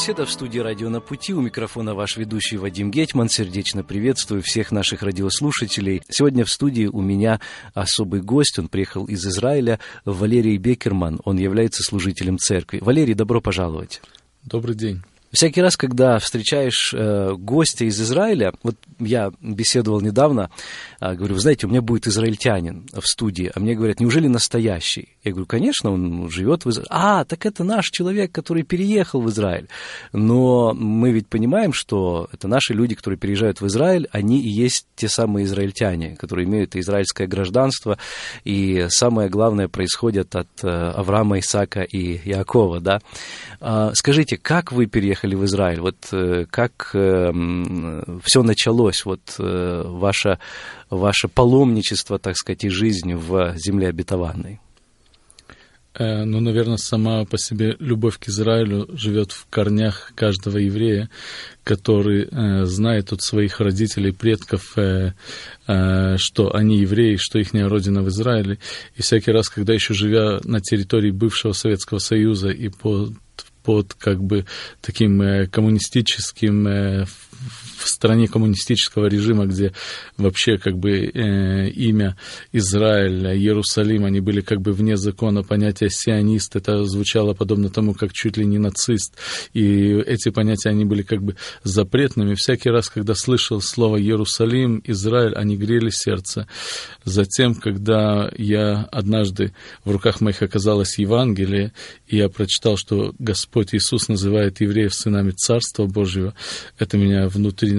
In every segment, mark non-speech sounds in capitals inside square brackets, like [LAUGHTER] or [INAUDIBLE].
Беседа в студии «Радио на пути». У микрофона ваш ведущий Вадим Гетман. Сердечно приветствую всех наших радиослушателей. Сегодня в студии у меня особый гость. Он приехал из Израиля, Валерий Бекерман. Он является служителем церкви. Валерий, добро пожаловать. Добрый день. Всякий раз, когда встречаешь э, гостя из Израиля, вот я беседовал недавно, э, говорю, вы знаете, у меня будет израильтянин в студии, а мне говорят, неужели настоящий? Я говорю, конечно, он живет в Израиле. А, так это наш человек, который переехал в Израиль. Но мы ведь понимаем, что это наши люди, которые переезжают в Израиль, они и есть те самые израильтяне, которые имеют израильское гражданство, и самое главное происходит от э, Авраама, Исаака и Иакова, да? А, скажите, как вы переехали в Израиль, вот э, как э, все началось, вот э, ваше, ваше паломничество, так сказать, и жизнь в земле обетованной? Ну, наверное, сама по себе любовь к Израилю живет в корнях каждого еврея, который э, знает от своих родителей, предков, э, э, что они евреи, что их родина в Израиле. И всякий раз, когда еще живя на территории бывшего Советского Союза и под под как бы таким э, коммунистическим э, в стране коммунистического режима, где вообще как бы э, имя Израиль, Иерусалим, они были как бы вне закона, понятие сионист, это звучало подобно тому, как чуть ли не нацист, и эти понятия, они были как бы запретными. Всякий раз, когда слышал слово Иерусалим, Израиль, они грели сердце. Затем, когда я однажды в руках моих оказалось Евангелие, и я прочитал, что Господь Иисус называет евреев сынами Царства Божьего, это меня внутри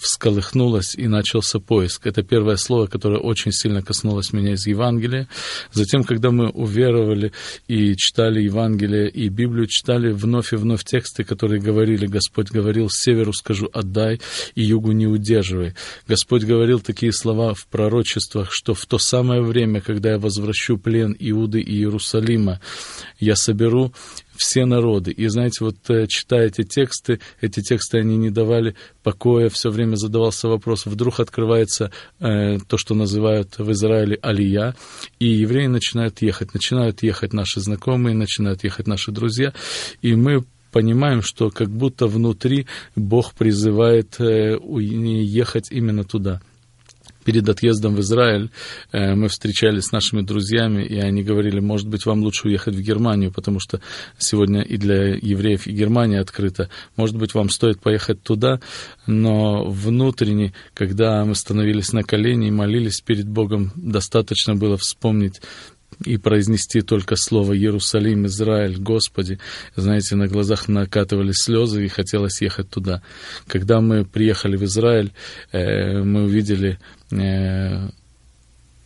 всколыхнулось, и начался поиск. Это первое слово, которое очень сильно коснулось меня из Евангелия. Затем, когда мы уверовали и читали Евангелие, и Библию читали вновь и вновь тексты, которые говорили, Господь говорил, северу скажу отдай, и югу не удерживай. Господь говорил такие слова в пророчествах, что в то самое время, когда я возвращу плен Иуды и Иерусалима, я соберу все народы. И знаете, вот э, читая эти тексты, эти тексты, они не давали покоя, все время задавался вопрос, вдруг открывается э, то, что называют в Израиле алия, и евреи начинают ехать, начинают ехать наши знакомые, начинают ехать наши друзья, и мы понимаем, что как будто внутри Бог призывает э, ехать именно туда перед отъездом в Израиль э, мы встречались с нашими друзьями, и они говорили, может быть, вам лучше уехать в Германию, потому что сегодня и для евреев и Германия открыта. Может быть, вам стоит поехать туда, но внутренне, когда мы становились на колени и молились перед Богом, достаточно было вспомнить и произнести только слово «Иерусалим, Израиль, Господи». Знаете, на глазах накатывались слезы, и хотелось ехать туда. Когда мы приехали в Израиль, э, мы увидели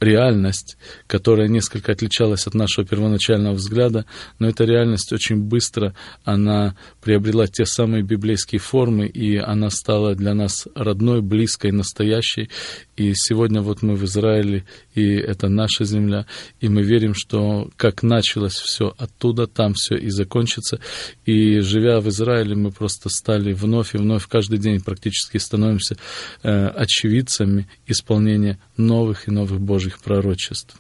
реальность, которая несколько отличалась от нашего первоначального взгляда, но эта реальность очень быстро, она приобрела те самые библейские формы, и она стала для нас родной, близкой, настоящей. И сегодня вот мы в Израиле, и это наша земля, и мы верим, что как началось все оттуда, там все и закончится. И живя в Израиле, мы просто стали вновь и вновь каждый день практически становимся э, очевидцами исполнения новых и новых Божьих пророчеств.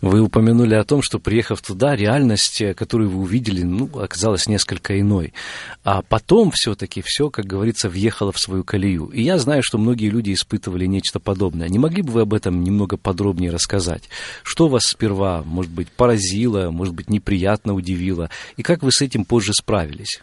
Вы упомянули о том, что приехав туда, реальность, э, которую вы увидели, ну, оказалась несколько иной. А потом все-таки все, как говорится, въехало в свою колею. И я знаю, что многие люди испытывали нечто подобное. Не могли бы вы об этом немного подробнее рассказать? Что вас сперва, может быть, поразило, может быть, неприятно удивило? И как вы с этим позже справились?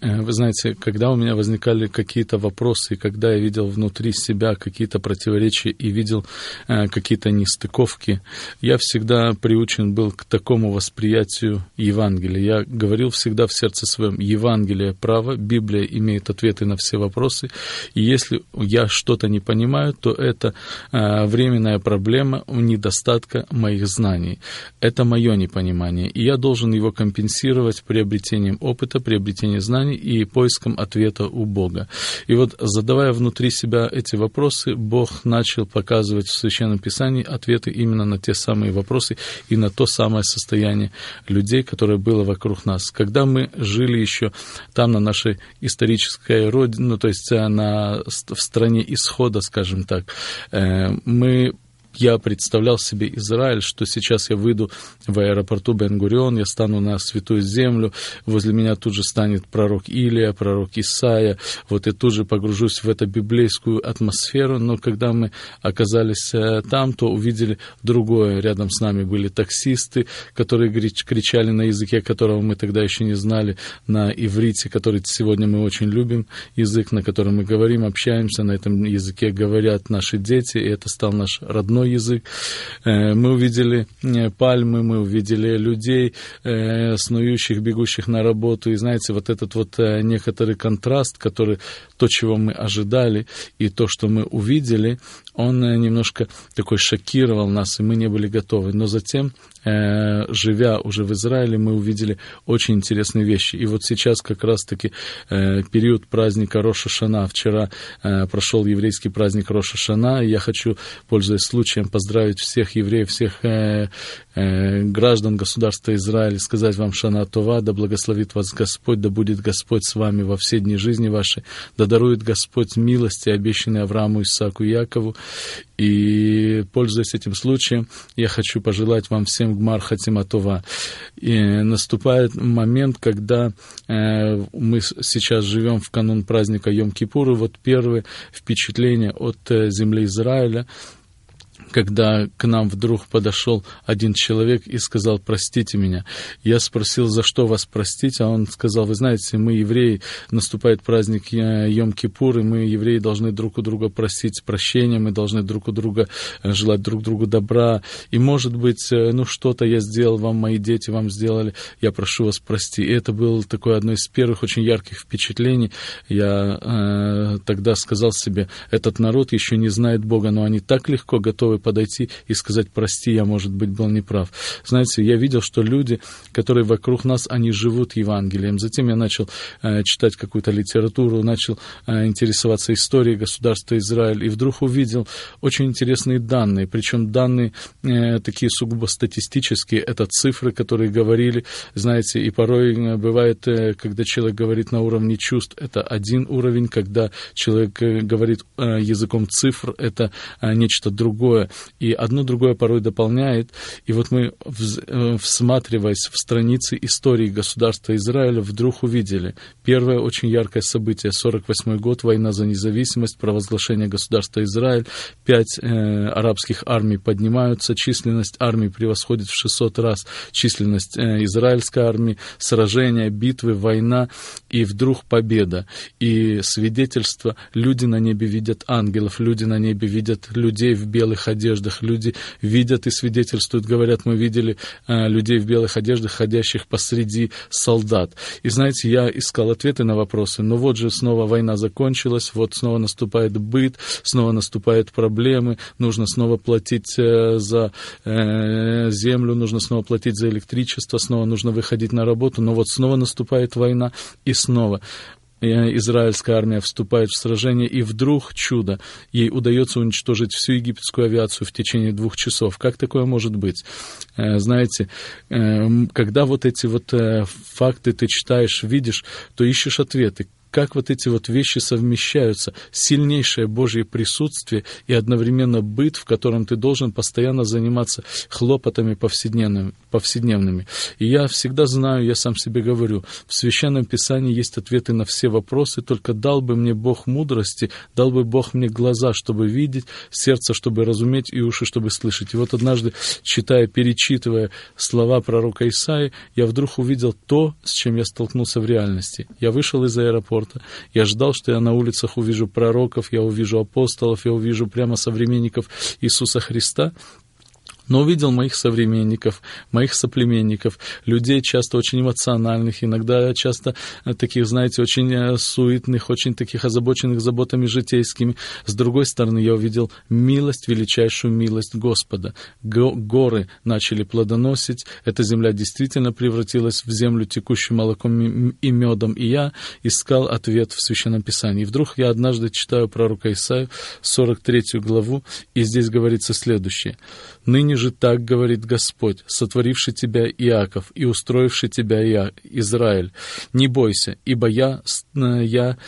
Э, вы знаете, когда у меня возникали какие-то вопросы, когда я видел внутри себя какие-то противоречия и видел э, какие-то нестыковки, я всегда приучен был к такому восприятию Евангелия. Я говорил всегда в сердце своем, Евангелие право, Библия имеет ответы на все вопросы, и если я что-то не понимаю, то это э, временная проблема недостатка моих знаний. Это мое непонимание, и я должен его компенсировать приобретением опыта, приобретением знаний, Писаний и поиском ответа у Бога. И вот задавая внутри себя эти вопросы, Бог начал показывать в Священном Писании ответы именно на те самые вопросы и на то самое состояние людей, которое было вокруг нас. Когда мы жили еще там, на нашей исторической родине, ну, то есть э, на, в стране исхода, скажем так, э, мы я представлял себе Израиль, что сейчас я выйду в аэропорту Бен-Гурион, я стану на святую землю, возле меня тут же станет пророк Илия, пророк Исаия, вот я тут же погружусь в эту библейскую атмосферу, но когда мы оказались э, там, то увидели другое. Рядом с нами были таксисты, которые кричали на языке, которого мы тогда еще не знали, на иврите, который сегодня мы очень любим, язык, на котором мы говорим, общаемся, на этом языке говорят наши дети, и это стал наш родной родной язык. Э, мы увидели э, пальмы, мы увидели людей, э, снующих, бегущих на работу. И знаете, вот этот вот некоторый контраст, который то, чего мы ожидали, и то, что мы увидели, он немножко такой шокировал нас, и мы не были готовы. Но затем живя уже в Израиле, мы увидели очень интересные вещи. И вот сейчас как раз-таки э, период праздника Роша Шана. Вчера э, прошел еврейский праздник Роша Шана, и я хочу, пользуясь случаем, поздравить всех евреев, всех граждан государства Израиля, сказать вам Шана Това, да благословит вас Господь, да будет Господь с вами во все дни жизни вашей, да дарует Господь милости, обещанные Аврааму, Исааку и Якову. И, пользуясь этим случаем, я хочу пожелать вам всем Гмар Хатиматова. И наступает момент, когда э, мы сейчас живем в канун праздника Йом-Кипур, и вот первые впечатления от э, земли Израиля, когда к нам вдруг подошел один человек и сказал, простите меня. Я спросил, за что вас простить, а он сказал, вы знаете, мы евреи, наступает праздник Йом-Кипур, и мы, евреи, должны друг у друга просить прощения, мы должны друг у друга э, желать друг другу добра, и, может быть, э, ну, что-то я сделал вам, мои дети вам сделали, я прошу вас прости. И это было такое одно из первых очень ярких впечатлений. Я э, тогда сказал себе, этот народ еще не знает Бога, но они так легко готовы готовы подойти и сказать, прости, я, может быть, был неправ. Знаете, я видел, что люди, которые вокруг нас, они живут Евангелием. Затем я начал э, читать какую-то литературу, начал э, интересоваться историей государства Израиль, и вдруг увидел очень интересные данные, причем данные э, такие сугубо статистические, это цифры, которые говорили, знаете, и порой э, бывает, э, когда человек говорит на уровне чувств, это один уровень, когда человек э, говорит э, языком цифр, это э, нечто другое и одно другое порой дополняет. И вот мы, э, всматриваясь в страницы истории государства Израиля, вдруг увидели первое очень яркое событие, 48 год, война за независимость, провозглашение государства Израиль, пять э, арабских армий поднимаются, численность армий превосходит в 600 раз численность э, израильской армии, сражения, битвы, война, и вдруг победа. И свидетельство, люди на небе видят ангелов, люди на небе видят людей в белых одеждах, одеждах. Люди видят и свидетельствуют, говорят, мы видели э, людей в белых одеждах, ходящих посреди солдат. И знаете, я искал ответы на вопросы, но вот же снова война закончилась, вот снова наступает быт, снова наступают проблемы, нужно снова платить э, за э, землю, нужно снова платить за электричество, снова нужно выходить на работу, но вот снова наступает война и снова израильская армия вступает в сражение, и вдруг чудо, ей удается уничтожить всю египетскую авиацию в течение двух часов. Как такое может быть? Э, знаете, э, когда вот эти вот э, факты ты читаешь, видишь, то ищешь ответы как вот эти вот вещи совмещаются. Сильнейшее Божье присутствие и одновременно быт, в котором ты должен постоянно заниматься хлопотами повседневными. повседневными. И я всегда знаю, я сам себе говорю, в Священном Писании есть ответы на все вопросы, только дал бы мне Бог мудрости, дал бы Бог мне глаза, чтобы видеть, сердце, чтобы разуметь, и уши, чтобы слышать. И вот однажды, читая, перечитывая слова пророка Исаи, я вдруг увидел то, с чем я столкнулся в реальности. Я вышел из аэропорта, аэропорта. Я ждал, что я на улицах увижу пророков, я увижу апостолов, я увижу прямо современников Иисуса Христа. Но увидел моих современников, моих соплеменников, людей часто очень эмоциональных, иногда часто э, таких, знаете, очень э, суетных, очень таких озабоченных заботами житейскими. С другой стороны, я увидел милость, величайшую милость Господа. Горы начали плодоносить, эта земля действительно превратилась в землю, текущую молоком и медом, и я искал ответ в Священном Писании. И вдруг я однажды читаю пророка Исаию, 43 главу, и здесь говорится следующее. «Ныне же так говорит Господь, сотворивший тебя Иаков и устроивший тебя Иа, Израиль. Не бойся, ибо я, э, я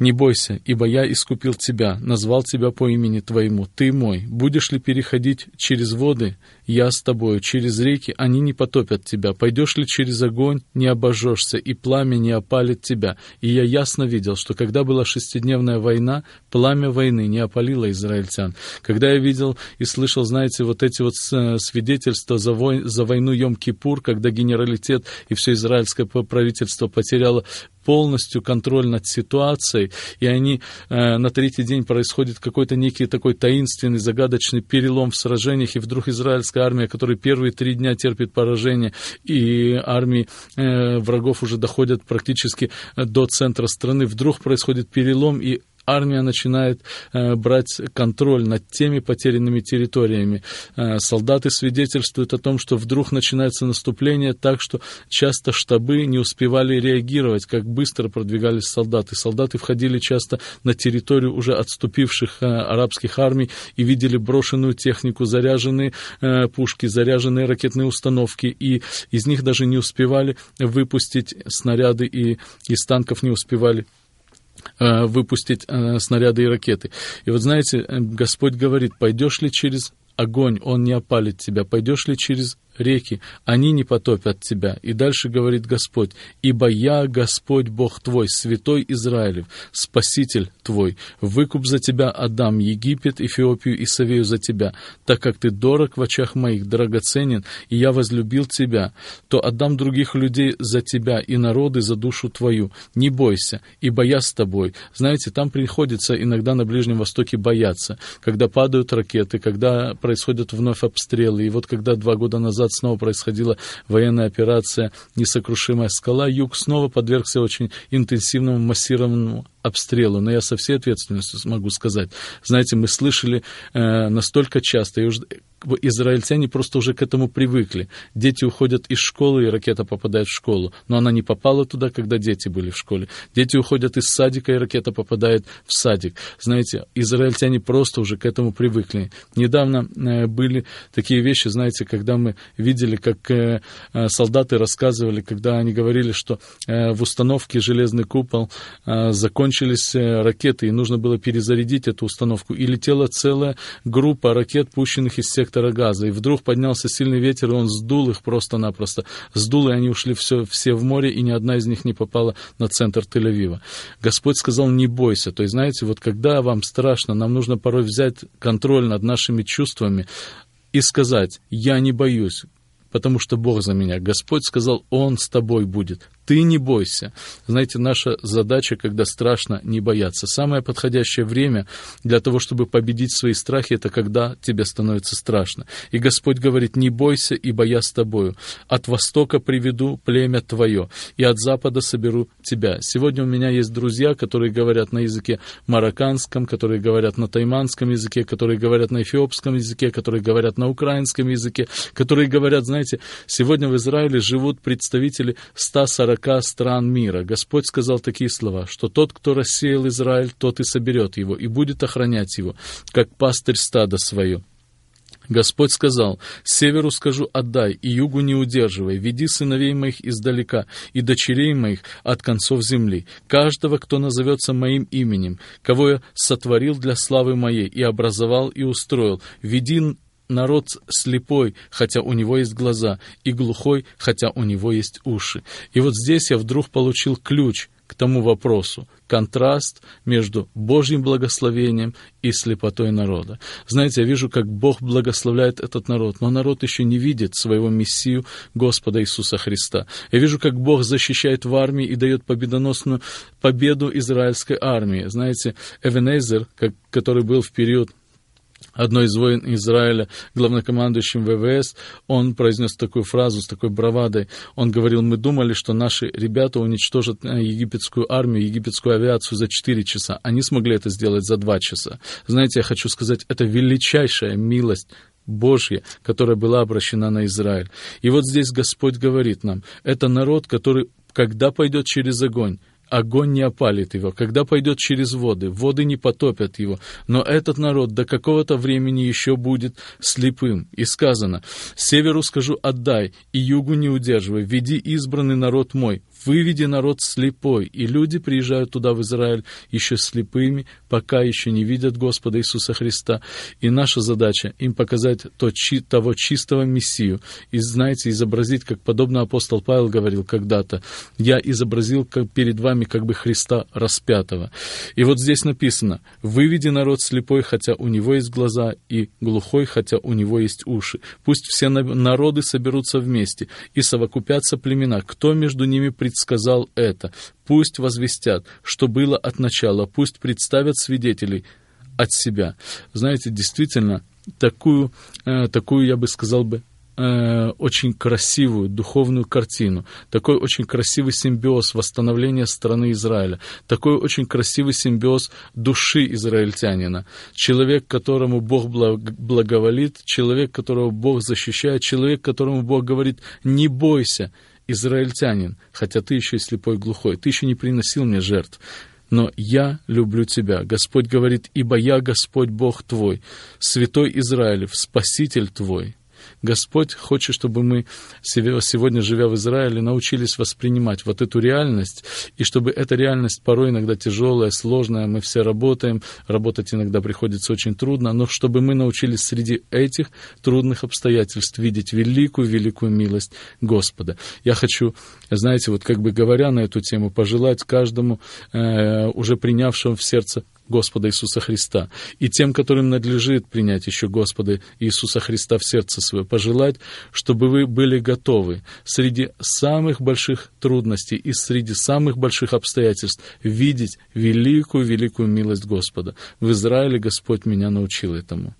не бойся, ибо я искупил тебя, назвал тебя по имени твоему, ты мой. Будешь ли переходить через воды, я с тобою, через реки они не потопят тебя. Пойдешь ли через огонь, не обожжешься, и пламя не опалит тебя. И я ясно видел, что когда была шестидневная война, пламя войны не опалило израильтян. Когда я видел и слышал, знаете, вот эти вот э, свидетельства за, вой... за войну Йом-Кипур, когда генералитет и все израильское правительство потеряло полностью контроль над ситуацией, и они э, на третий день происходит какой-то некий такой таинственный, загадочный перелом в сражениях, и вдруг израильская армия, которая первые три дня терпит поражение, и армии э, врагов уже доходят практически до центра страны, вдруг происходит перелом, и армия начинает э, брать контроль над теми потерянными территориями. Э, солдаты свидетельствуют о том, что вдруг начинается наступление так, что часто штабы не успевали реагировать, как быстро продвигались солдаты. Солдаты входили часто на территорию уже отступивших э, арабских армий и видели брошенную технику, заряженные э, пушки, заряженные ракетные установки, и из них даже не успевали выпустить снаряды, и из танков не успевали выпустить э, снаряды и ракеты. И вот знаете, э, Господь говорит, пойдешь ли через огонь, он не опалит тебя, пойдешь ли через реки, они не потопят тебя. И дальше говорит Господь, ибо я, Господь Бог твой, святой Израилев, Спаситель твой, выкуп за тебя отдам Египет, Эфиопию и Савею за тебя, так как ты дорог в очах моих, драгоценен, и я возлюбил тебя, то отдам других людей за тебя и народы за душу твою. Не бойся, ибо я с тобой. Знаете, там приходится иногда на Ближнем Востоке бояться, когда падают ракеты, когда происходят вновь обстрелы. И вот когда два года назад назад снова происходила военная операция «Несокрушимая скала», юг снова подвергся очень интенсивному массированному обстрелу, но я со всей ответственностью могу сказать, знаете, мы слышали э, настолько часто, и уже израильтяне просто уже к этому привыкли. Дети уходят из школы, и ракета попадает в школу. Но она не попала туда, когда дети были в школе. Дети уходят из садика, и ракета попадает в садик. Знаете, израильтяне просто уже к этому привыкли. Недавно э, были такие вещи, знаете, когда мы видели, как э, э, солдаты рассказывали, когда они говорили, что в установке «Железный купол» закончились ракеты, и нужно было перезарядить эту установку. И летела целая группа ракет, пущенных из всех сектора газа, и вдруг поднялся сильный ветер, и он сдул их просто-напросто. Сдул, и они ушли все, все в море, и ни одна из них не попала на центр Тель-Авива. Господь сказал, не бойся. То есть, знаете, вот когда вам страшно, нам нужно порой взять контроль над нашими чувствами, и сказать, я не боюсь, потому что Бог за меня. Господь сказал, Он с тобой будет ты не бойся. Знаете, наша задача, когда страшно, не бояться. Самое подходящее время для того, чтобы победить свои страхи, это когда тебе становится страшно. И Господь говорит, не бойся, ибо я с тобою. От востока приведу племя твое, и от запада соберу тебя. Сегодня у меня есть друзья, которые говорят на языке марокканском, которые говорят на тайманском языке, которые говорят на эфиопском языке, которые говорят на украинском языке, которые говорят, знаете, сегодня в Израиле живут представители 140 40 стран мира. Господь сказал такие слова, что тот, кто рассеял Израиль, тот и соберет его, и будет охранять его, как пастырь стада свое. Господь сказал, «Северу скажу, отдай, и югу не удерживай, веди сыновей моих издалека, и дочерей моих от концов земли, каждого, кто назовется моим именем, кого я сотворил для славы моей, и образовал, и устроил, веди народ слепой, хотя у него есть глаза, и глухой, хотя у него есть уши. И вот здесь я вдруг получил ключ к тому вопросу, контраст между Божьим благословением и слепотой народа. Знаете, я вижу, как Бог благословляет этот народ, но народ еще не видит своего Мессию Господа Иисуса Христа. Я вижу, как Бог защищает в армии и дает победоносную победу израильской армии. Знаете, Эвенезер, который был в период одной из воин Израиля, главнокомандующим ВВС, он произнес такую фразу с такой бравадой. Он говорил, мы думали, что наши ребята уничтожат э, египетскую армию, египетскую авиацию за 4 часа. Они смогли это сделать за 2 часа. Знаете, я хочу сказать, это величайшая милость Божья, которая была обращена на Израиль. И вот здесь Господь говорит нам, это народ, который, когда пойдет через огонь, огонь не опалит его, когда пойдет через воды, воды не потопят его. Но этот народ до какого-то времени еще будет слепым. И сказано, северу скажу отдай, и югу не удерживай, веди избранный народ мой, выведи народ слепой, и люди приезжают туда, в Израиль, еще слепыми, пока еще не видят Господа Иисуса Христа. И наша задача им показать то, чи, того чистого Мессию. И, знаете, изобразить, как подобно апостол Павел говорил когда-то, я изобразил как перед вами как бы Христа распятого. И вот здесь написано, выведи народ слепой, хотя у него есть глаза, и глухой, хотя у него есть уши. Пусть все народы соберутся вместе и совокупятся племена, кто между ними пред предсказал это. Пусть возвестят, что было от начала, пусть представят свидетелей от себя. Знаете, действительно, такую, э, такую я бы сказал бы, э, очень красивую духовную картину, такой очень красивый симбиоз восстановления страны Израиля, такой очень красивый симбиоз души израильтянина. Человек, которому Бог благоволит, человек, которого Бог защищает, человек, которому Бог говорит, не бойся, израильтянин, хотя ты еще и слепой и глухой, ты еще не приносил мне жертв, но я люблю тебя. Господь говорит, ибо я Господь Бог твой, святой Израилев, Спаситель твой. Господь хочет, чтобы мы сегодня, живя в Израиле, научились воспринимать вот эту реальность, и чтобы эта реальность порой иногда тяжелая, сложная, мы все работаем, работать иногда приходится очень трудно, но чтобы мы научились среди этих трудных обстоятельств видеть великую-великую милость Господа. Я хочу, знаете, вот как бы говоря на эту тему, пожелать каждому э, уже принявшему в сердце Господа Иисуса Христа, и тем, которым надлежит принять еще Господа Иисуса Христа в сердце свое, пожелать, чтобы вы были готовы среди самых больших трудностей и среди самых больших обстоятельств видеть великую-великую милость Господа. В Израиле Господь меня научил этому.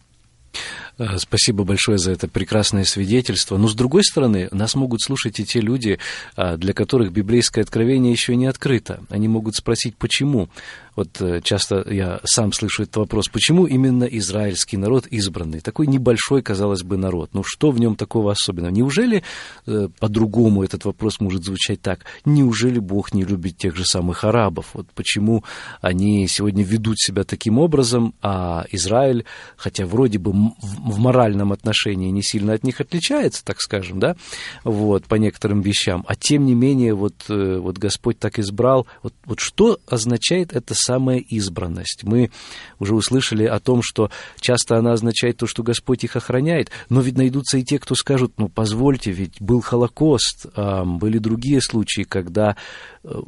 Э, спасибо большое за это прекрасное свидетельство. Но, с другой стороны, нас могут слушать и те люди, а, для которых библейское откровение еще не открыто. Они могут спросить, почему. Вот э, часто я сам слышу этот вопрос, почему именно израильский народ избранный? Такой небольшой, казалось бы, народ. Ну что в нем такого особенного? Неужели э, по-другому этот вопрос может звучать так? Неужели Бог не любит тех же самых арабов? Вот почему они сегодня ведут себя таким образом, а Израиль, хотя вроде бы в моральном отношении не сильно от них отличается, так скажем, да, вот, по некоторым вещам, а тем не менее вот, э, вот Господь так избрал. Вот, вот что означает эта самая избранность? Мы уже услышали о том, что часто она означает то, что Господь их охраняет, но ведь найдутся и те, кто скажут, ну, позвольте, ведь был Холокост, были другие случаи, когда э,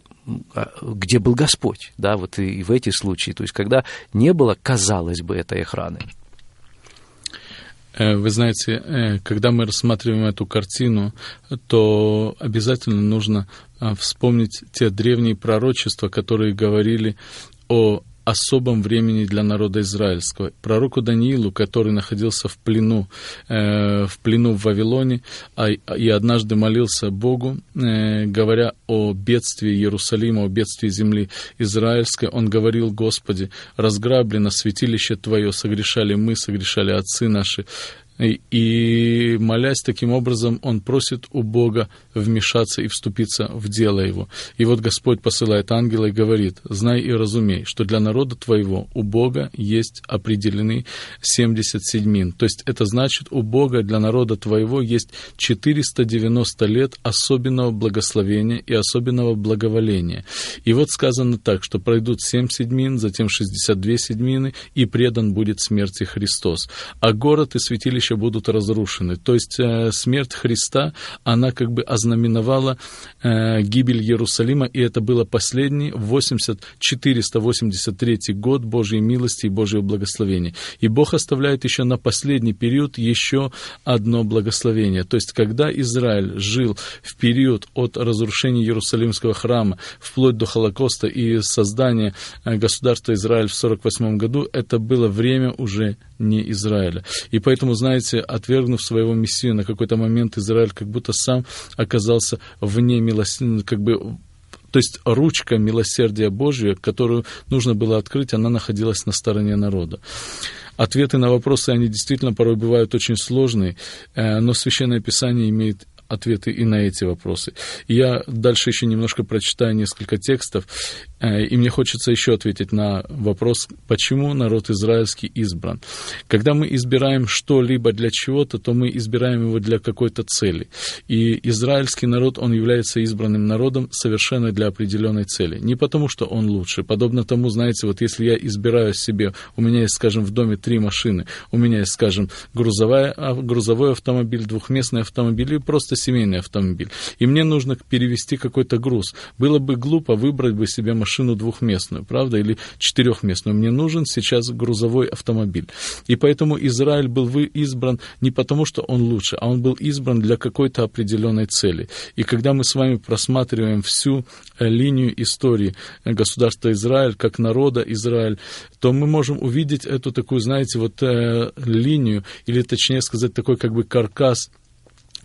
а, где был Господь, да, вот и в эти случаи, то есть когда не было, казалось бы, этой охраны. Э, вы знаете, э, когда мы рассматриваем эту картину, то обязательно нужно а, вспомнить те древние пророчества, которые говорили о особом времени для народа израильского. Пророку Даниилу, который находился в плену, э, в плену в Вавилоне, а, и однажды молился Богу, э, говоря о бедствии Иерусалима, о бедствии земли израильской, он говорил, Господи, разграблено святилище Твое, согрешали мы, согрешали отцы наши, и, молясь таким образом, он просит у Бога вмешаться и вступиться в дело его. И вот Господь посылает ангела и говорит, знай и разумей, что для народа твоего у Бога есть определены 70 седьмин. То есть это значит, у Бога для народа твоего есть 490 лет особенного благословения и особенного благоволения. И вот сказано так, что пройдут 7 седьмин, затем 62 седьмины, и предан будет смерти Христос. А город и святилище еще будут разрушены. То есть э, смерть Христа, она как бы ознаменовала э, гибель Иерусалима, и это было последний 80, 483 год Божьей милости и Божьего благословения. И Бог оставляет еще на последний период еще одно благословение. То есть, когда Израиль жил в период от разрушения Иерусалимского храма вплоть до Холокоста и создания э, государства Израиль в 48 году, это было время уже не Израиля. И поэтому, знаете, отвергнув своего Мессию, на какой-то момент Израиль как будто сам оказался вне милосердия, как бы то есть ручка милосердия Божия, которую нужно было открыть, она находилась на стороне народа. Ответы на вопросы, они действительно порой бывают очень сложные, э, но Священное Писание имеет ответы и на эти вопросы. я дальше еще немножко прочитаю несколько текстов, и мне хочется еще ответить на вопрос, почему народ израильский избран. Когда мы избираем что-либо для чего-то, то мы избираем его для какой-то цели. И израильский народ, он является избранным народом совершенно для определенной цели. Не потому, что он лучше. Подобно тому, знаете, вот если я избираю себе, у меня есть, скажем, в доме три машины, у меня есть, скажем, грузовая, а, грузовой автомобиль, двухместный автомобиль и просто семейный автомобиль, и мне нужно перевести какой-то груз. Было бы глупо выбрать бы себе машину двухместную, правда, или четырехместную. Мне нужен сейчас грузовой автомобиль. И поэтому Израиль был избран не потому, что он лучше, а он был избран для какой-то определенной цели. И когда мы с вами просматриваем всю э, линию истории государства Израиль, как народа Израиль, то мы можем увидеть эту такую, знаете, вот э, линию, или точнее сказать, такой как бы каркас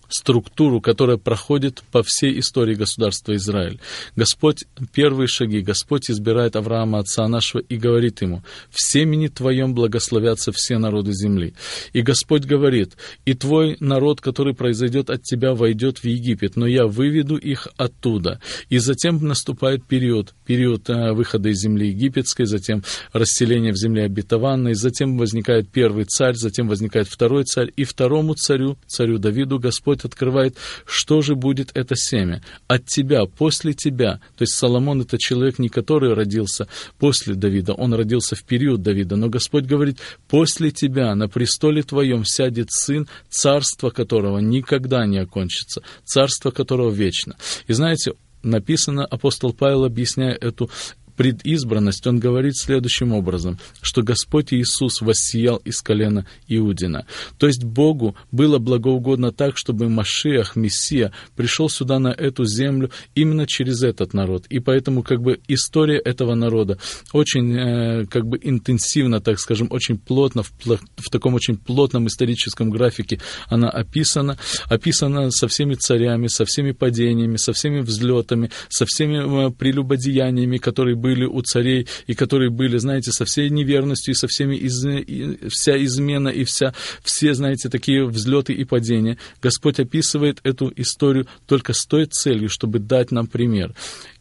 структуру, которая проходит по всей истории государства Израиль. Господь, первые шаги, Господь избирает Авраама, отца нашего, и говорит ему, «В семени твоем благословятся все народы земли». И Господь говорит, «И твой народ, который произойдет от тебя, войдет в Египет, но я выведу их оттуда». И затем наступает период, период э, выхода из земли египетской, затем расселение в земле обетованной, затем возникает первый царь, затем возникает второй царь, и второму царю, царю Давиду, Господь Господь открывает, что же будет это семя от тебя, после тебя. То есть Соломон это человек, не который родился после Давида, он родился в период Давида, но Господь говорит, после тебя на престоле твоем сядет сын, царство которого никогда не окончится, царство которого вечно. И знаете, написано, апостол Павел, объясняя эту предизбранность, он говорит следующим образом, что Господь Иисус воссиял из колена Иудина. То есть Богу было благоугодно так, чтобы Машиах, Мессия, пришел сюда на эту землю именно через этот народ. И поэтому как бы история этого народа очень э, как бы интенсивно, так скажем, очень плотно, в, в таком очень плотном историческом графике она описана, описана со всеми царями, со всеми падениями, со всеми взлетами, со всеми э, прелюбодеяниями, которые были были у царей, и которые были, знаете, со всей неверностью, и со всеми из, и вся измена, и вся, все, знаете, такие взлеты и падения. Господь описывает эту историю только с той целью, чтобы дать нам пример.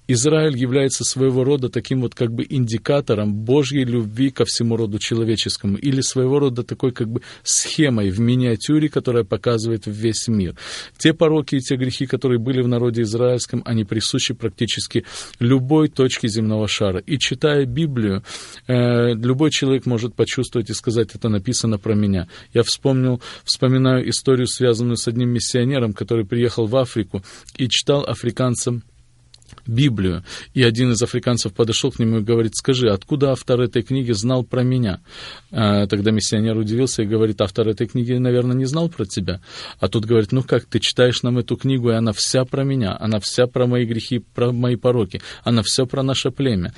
Израиль является своего рода таким вот как бы индикатором Божьей любви ко всему роду человеческому или своего рода такой как бы схемой в миниатюре, которая показывает весь мир. Те пороки и те грехи, которые были в народе израильском, они присущи практически любой точке земного шара. И читая Библию, э, любой человек может почувствовать и сказать, это написано про меня. Я вспомнил, вспоминаю историю, связанную с одним миссионером, который приехал в Африку и читал африканцам Библию. И один из африканцев подошел к нему и говорит, скажи, откуда автор этой книги знал про меня? А, тогда миссионер удивился и говорит, автор этой книги, наверное, не знал про тебя. А тут говорит, ну как, ты читаешь нам эту книгу, и она вся про меня, она вся про мои грехи, про мои пороки, она все про наше племя.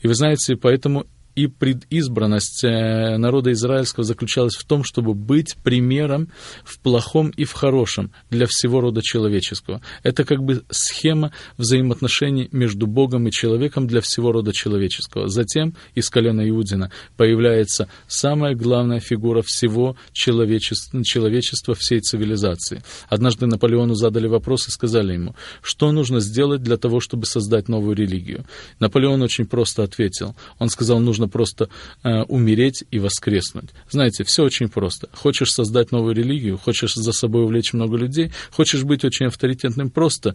И вы знаете, поэтому и предизбранность э, народа израильского заключалась в том, чтобы быть примером в плохом и в хорошем для всего рода человеческого. Это как бы схема взаимоотношений между Богом и человеком для всего рода человеческого. Затем из колена Иудина появляется самая главная фигура всего человечества, человечества всей цивилизации. Однажды Наполеону задали вопрос и сказали ему, что нужно сделать для того, чтобы создать новую религию. Наполеон очень просто ответил. Он сказал, нужно нужно просто э, умереть и воскреснуть. Знаете, все очень просто. Хочешь создать новую религию, хочешь за собой увлечь много людей, хочешь быть очень авторитетным, просто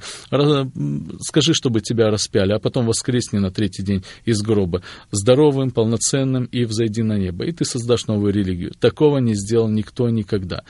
скажи, чтобы тебя распяли, а потом воскресни на третий день из гроба, здоровым, полноценным и взойди на небо, и ты создашь новую религию. Такого не сделал никто никогда.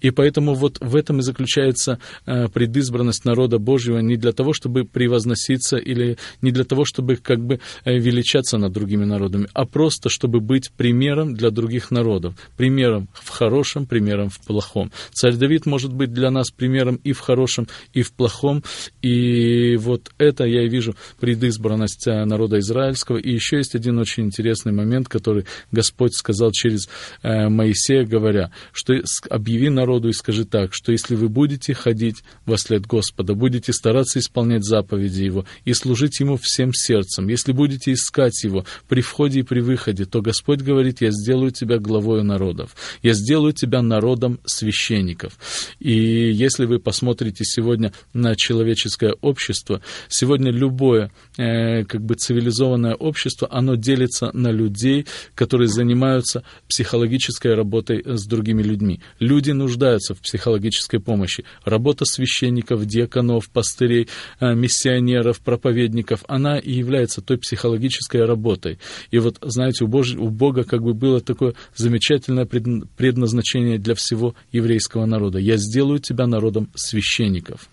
И поэтому вот в этом и заключается э, предизбранность народа Божьего не для того, чтобы превозноситься или не для того, чтобы как бы э, величаться над другими народами, а а просто чтобы быть примером для других народов, примером в хорошем, примером в плохом. Царь Давид может быть для нас примером и в хорошем, и в плохом, и вот это я и вижу предизбранность э, народа израильского. И еще есть один очень интересный момент, который Господь сказал через э, Моисея, говоря, что объяви народу и скажи так, что если вы будете ходить во след Господа, будете стараться исполнять заповеди Его и служить Ему всем сердцем, если будете искать Его при входе и при выходе, то Господь говорит, я сделаю тебя главою народов, я сделаю тебя народом священников. И если вы посмотрите сегодня на человеческое общество, сегодня любое э, как бы цивилизованное общество, оно делится на людей, которые занимаются психологической работой с другими людьми. Люди нуждаются в психологической помощи. Работа священников, диаконов, пастырей, э, миссионеров, проповедников, она и является той психологической работой. И вот, знаете, у, Божь... у Бога как бы было такое замечательное предназначение для всего еврейского народа. «Я сделаю тебя народом священников».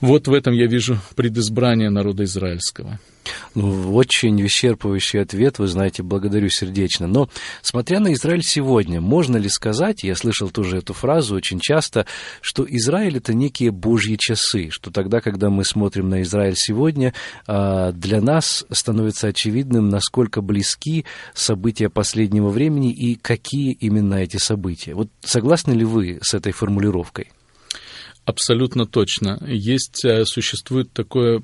Вот в этом я вижу предизбрание народа израильского. Ну, очень исчерпывающий ответ, вы знаете, благодарю сердечно. Но, смотря на Израиль сегодня, можно ли сказать, я слышал тоже эту фразу очень часто, что Израиль — это некие божьи часы, что тогда, когда мы смотрим на Израиль сегодня, а, для нас становится очевидным, насколько близки события последнего времени и какие именно эти события. Вот согласны ли вы с этой формулировкой? Абсолютно точно. Есть, э, существует такое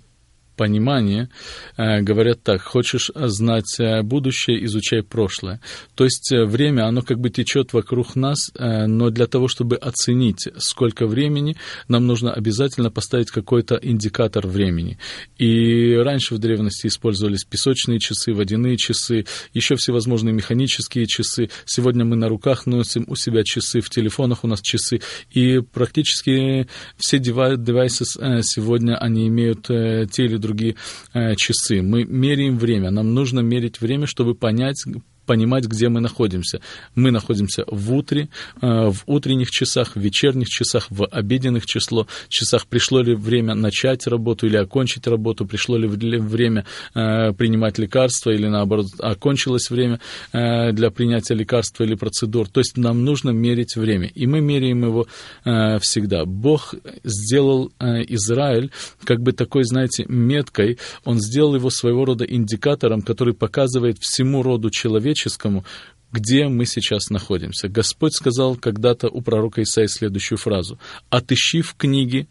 понимание, э, говорят так, хочешь знать э, будущее, изучай прошлое. То есть э, время, оно как бы течет вокруг нас, но для того, чтобы оценить, сколько времени, нам нужно обязательно поставить какой-то индикатор времени. И раньше в древности использовались песочные часы, водяные часы, еще всевозможные механические часы. Сегодня мы на руках носим у себя часы, в телефонах у нас часы. И практически все девайсы сегодня, они имеют те или другие э, часы. Мы меряем время. Нам нужно мерить время, чтобы понять, понимать, где мы находимся. Мы находимся в утре, э, в утренних часах, в вечерних часах, в обеденных число, часах. Пришло ли время начать работу или окончить работу, пришло ли время э, принимать лекарства или, наоборот, окончилось время э, для принятия лекарства или процедур. То есть нам нужно мерить время, и мы меряем его всегда. Бог сделал Израиль как бы такой, знаете, меткой, он сделал его своего рода индикатором, который показывает всему роду человека, человеческому, где мы сейчас находимся. Господь сказал когда-то у пророка Исаия следующую фразу. «Отыщи в книге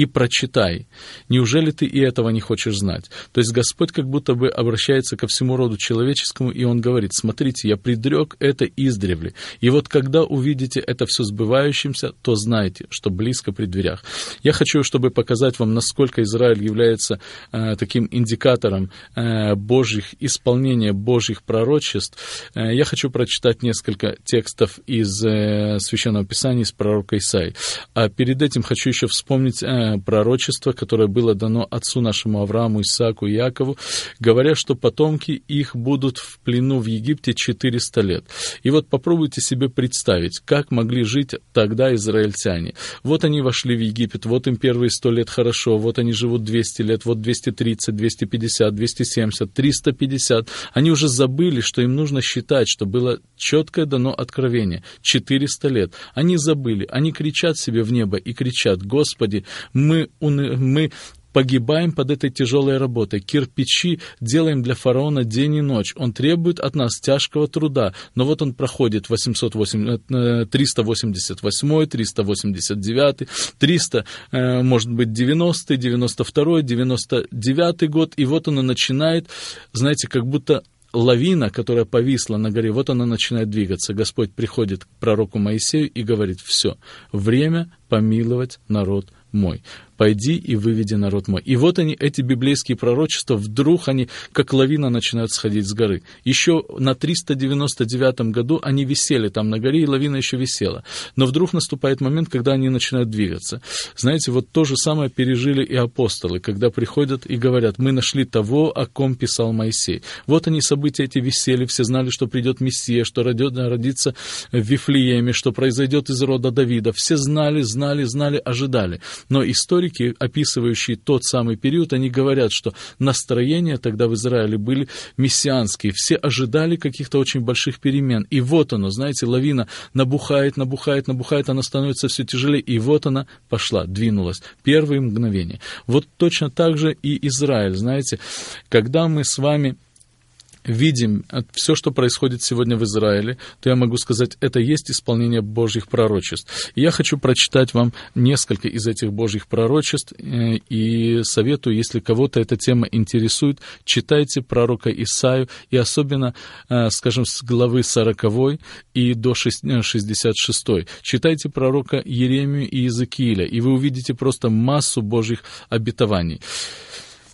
и прочитай. Неужели ты и этого не хочешь знать? То есть Господь как будто бы обращается ко всему роду человеческому, и Он говорит, смотрите, я предрек это издревле. И вот когда увидите это все сбывающимся, то знайте, что близко при дверях. Я хочу, чтобы показать вам, насколько Израиль является э, таким индикатором э, Божьих, исполнения Божьих пророчеств. Э, я хочу прочитать несколько текстов из э, Священного Писания, из пророка Исаи. А перед этим хочу еще вспомнить э, пророчество, которое было дано отцу нашему Аврааму, Исааку и Якову, говоря, что потомки их будут в плену в Египте 400 лет. И вот попробуйте себе представить, как могли жить тогда израильтяне. Вот они вошли в Египет, вот им первые 100 лет хорошо, вот они живут 200 лет, вот 230, 250, 270, 350. Они уже забыли, что им нужно считать, что было четкое дано откровение. 400 лет. Они забыли, они кричат себе в небо и кричат, Господи, мы, мы погибаем под этой тяжелой работой. Кирпичи делаем для фараона день и ночь. Он требует от нас тяжкого труда. Но вот он проходит 808, 388, 389, 300, может быть, 90, 92, 99 год. И вот он начинает, знаете, как будто лавина, которая повисла на горе, вот она начинает двигаться. Господь приходит к пророку Моисею и говорит, все, время помиловать народ Mooi. Пойди и выведи народ мой. И вот они, эти библейские пророчества, вдруг они, как лавина, начинают сходить с горы. Еще на 399 году они висели там на горе, и лавина еще висела. Но вдруг наступает момент, когда они начинают двигаться. Знаете, вот то же самое пережили и апостолы, когда приходят и говорят, мы нашли того, о ком писал Моисей. Вот они, события эти висели, все знали, что придет Мессия, что родится в Вифлееме, что произойдет из рода Давида. Все знали, знали, знали, ожидали. Но историки историки, описывающие тот самый период, они говорят, что настроения тогда в Израиле были мессианские. Все ожидали каких-то очень больших перемен. И вот оно, знаете, лавина набухает, набухает, набухает, она становится все тяжелее. И вот она пошла, двинулась. Первые мгновения. Вот точно так же и Израиль, знаете, когда мы с вами видим все, что происходит сегодня в Израиле, то я могу сказать, это есть исполнение Божьих пророчеств. И я хочу прочитать вам несколько из этих Божьих пророчеств э, и советую, если кого-то эта тема интересует, читайте пророка Исаию и особенно, э, скажем, с главы 40 и до 66. Э, читайте пророка Еремию и Иезекииля, и вы увидите просто массу Божьих обетований.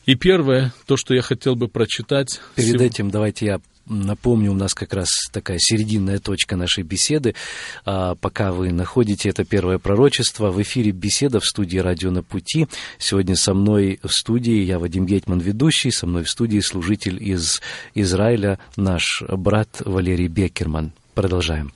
И первое, то, что я хотел бы прочитать... Перед этим давайте я Напомню, у нас как раз такая серединная точка нашей беседы. А, пока вы находите это первое пророчество, в эфире беседа в студии «Радио на пути». Сегодня со мной в студии, я Вадим Гетман, ведущий, со мной в студии служитель из Израиля, наш брат Валерий Бекерман. Продолжаем.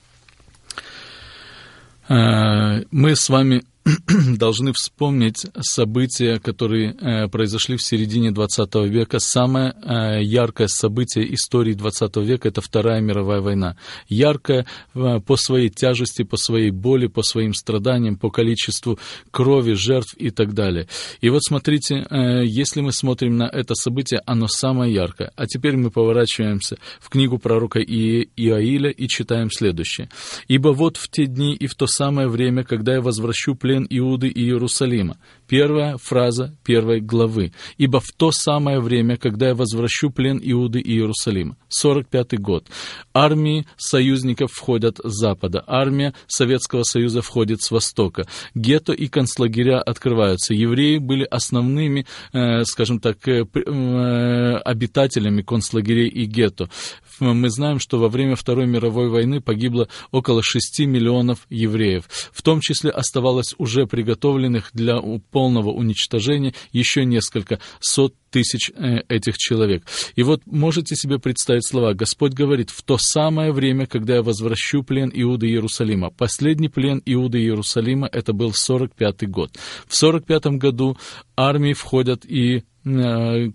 А, мы с вами [CLEARS THROAT] должны вспомнить события, которые э, произошли в середине XX века. Самое э, яркое событие истории XX века – это Вторая мировая война. Яркое э, по своей тяжести, по своей боли, по своим страданиям, по количеству крови, жертв и так далее. И вот смотрите, если мы смотрим на это событие, оно самое яркое. А теперь мы поворачиваемся в книгу пророка И Иаиля и читаем следующее. «Ибо вот в те дни и в то самое время, когда я возвращу плен плен Иуды и Иерусалима. Первая фраза первой главы. «Ибо в то самое время, когда я возвращу плен Иуды и Иерусалима». 45 год. Армии союзников входят с запада. Армия Советского Союза входит с востока. Гетто и концлагеря открываются. Евреи были основными, э, скажем так, э, э, обитателями концлагерей и гетто. Мы знаем, что во время Второй мировой войны погибло около 6 миллионов евреев. В том числе оставалось уже приготовленных для полного уничтожения еще несколько сот тысяч э, этих человек. И вот можете себе представить слова. Господь говорит, в то самое время, когда я возвращу плен Иуды Иерусалима. Последний плен Иуды Иерусалима, это был 45-й год. В 45-м году армии входят и э,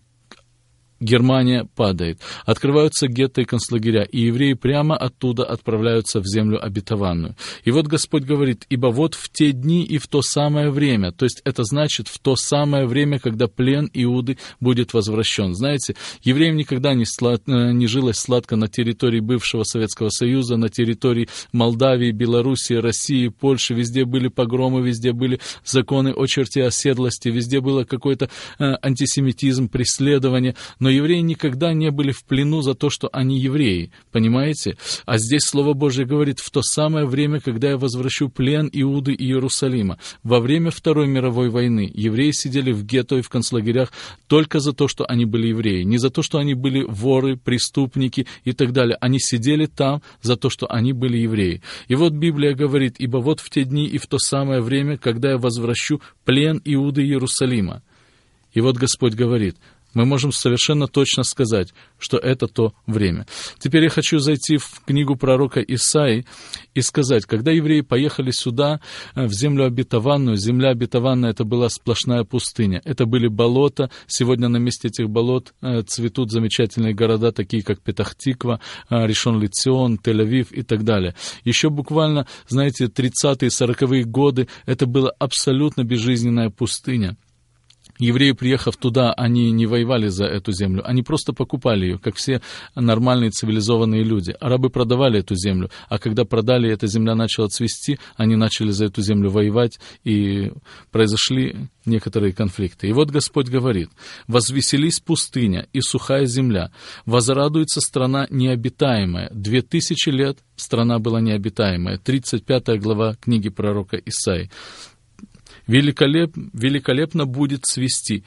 Германия падает. Открываются гетто и концлагеря, и евреи прямо оттуда отправляются в землю обетованную. И вот Господь говорит, ибо вот в те дни и в то самое время, то есть это значит в то самое время, когда плен Иуды будет возвращен. Знаете, евреям никогда не, слад... Э, не жилось сладко на территории бывшего Советского Союза, на территории Молдавии, Белоруссии, России, Польши, везде были погромы, везде были законы о черте оседлости, везде было какой-то э, антисемитизм, преследование, но евреи никогда не были в плену за то, что они евреи, понимаете? А здесь Слово Божье говорит, в то самое время, когда я возвращу плен Иуды и Иерусалима. Во время Второй мировой войны евреи сидели в гетто и в концлагерях только за то, что они были евреи, не за то, что они были воры, преступники и так далее. Они сидели там за то, что они были евреи. И вот Библия говорит, ибо вот в те дни и в то самое время, когда я возвращу плен Иуды и Иерусалима. И вот Господь говорит, мы можем совершенно точно сказать, что это то время. Теперь я хочу зайти в книгу пророка Исаи и сказать, когда евреи поехали сюда, э, в землю обетованную, земля обетованная это была сплошная пустыня, это были болота, сегодня на месте этих болот э, цветут замечательные города, такие как Петахтиква, э, Ришон Лицион, Тель-Авив и так далее. Еще буквально, знаете, 30-е, 40-е годы это была абсолютно безжизненная пустыня. Евреи, приехав туда, они не воевали за эту землю, они просто покупали ее, как все нормальные цивилизованные люди. Арабы продавали эту землю, а когда продали, эта земля начала цвести, они начали за эту землю воевать, и произошли некоторые конфликты. И вот Господь говорит, «Возвеселись пустыня и сухая земля, возрадуется страна необитаемая». Две тысячи лет страна была необитаемая. 35 глава книги пророка Исаи великолеп, великолепно будет свести,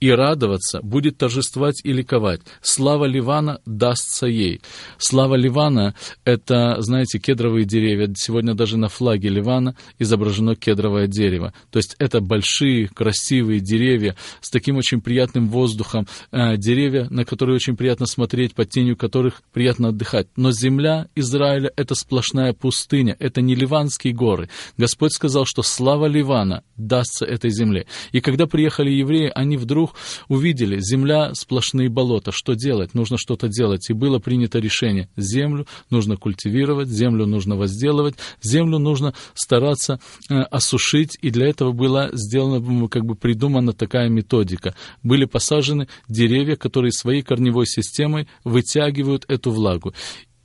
и радоваться, будет торжествовать и ликовать. Слава Ливана дастся ей. Слава Ливана — это, знаете, кедровые деревья. Сегодня даже на флаге Ливана изображено кедровое дерево. То есть это большие, красивые деревья с таким очень приятным воздухом, э, деревья, на которые очень приятно смотреть, под тенью которых приятно отдыхать. Но земля Израиля — это сплошная пустыня, это не Ливанские горы. Господь сказал, что слава Ливана дастся этой земле. И когда приехали евреи, они вдруг вдруг увидели, земля сплошные болота, что делать? Нужно что-то делать. И было принято решение, землю нужно культивировать, землю нужно возделывать, землю нужно стараться э, осушить, и для этого была сделана, как бы придумана такая методика. Были посажены деревья, которые своей корневой системой вытягивают эту влагу.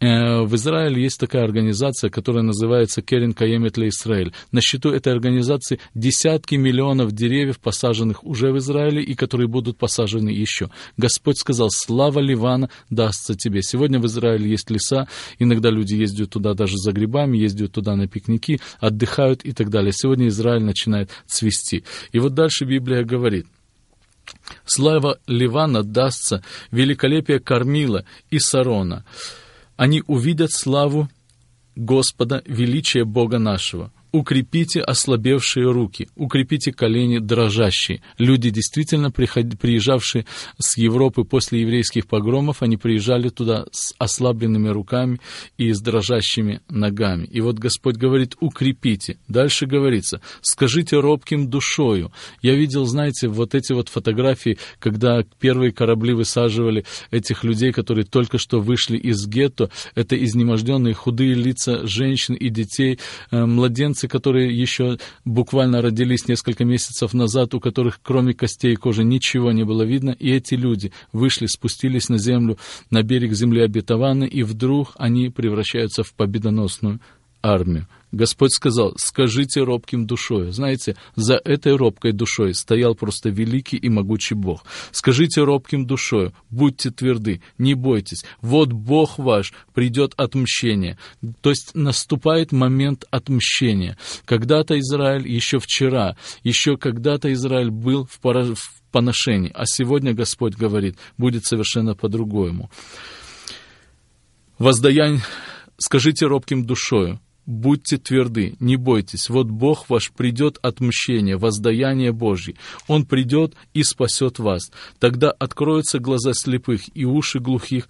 Э, в Израиле есть такая организация, которая называется Керин Каемет для Израиль. На счету этой организации десятки миллионов деревьев, посаженных уже в Израиле и которые будут посажены еще. Господь сказал, слава Ливана дастся тебе. Сегодня в Израиле есть леса, иногда люди ездят туда даже за грибами, ездят туда на пикники, отдыхают и так далее. Сегодня Израиль начинает цвести. И вот дальше Библия говорит, Слава Ливана дастся, великолепие Кормила и Сарона они увидят славу Господа, величие Бога нашего укрепите ослабевшие руки, укрепите колени дрожащие. Люди, действительно приезжавшие с Европы после еврейских погромов, они приезжали туда с ослабленными руками и с дрожащими ногами. И вот Господь говорит, укрепите. Дальше говорится, скажите робким душою. Я видел, знаете, вот эти вот фотографии, когда первые корабли высаживали этих людей, которые только что вышли из гетто. Это изнеможденные худые лица женщин и детей, э, младенцы, которые еще буквально родились несколько месяцев назад, у которых кроме костей и кожи ничего не было видно, и эти люди вышли, спустились на землю, на берег земли обетованной, и вдруг они превращаются в победоносную армию. Господь сказал, скажите робким душою. Знаете, за этой робкой душой стоял просто великий и могучий Бог. Скажите робким душою, будьте тверды, не бойтесь. Вот Бог ваш, придет отмщение. То есть наступает момент отмщения. Когда-то Израиль, еще вчера, еще когда-то Израиль был в, пораж... в поношении, а сегодня Господь говорит, будет совершенно по-другому. Воздаяние, скажите робким душою, Будьте тверды, не бойтесь, вот Бог ваш придет отмщение, воздаяние Божье. Он придет и спасет вас. Тогда откроются глаза слепых, и уши глухих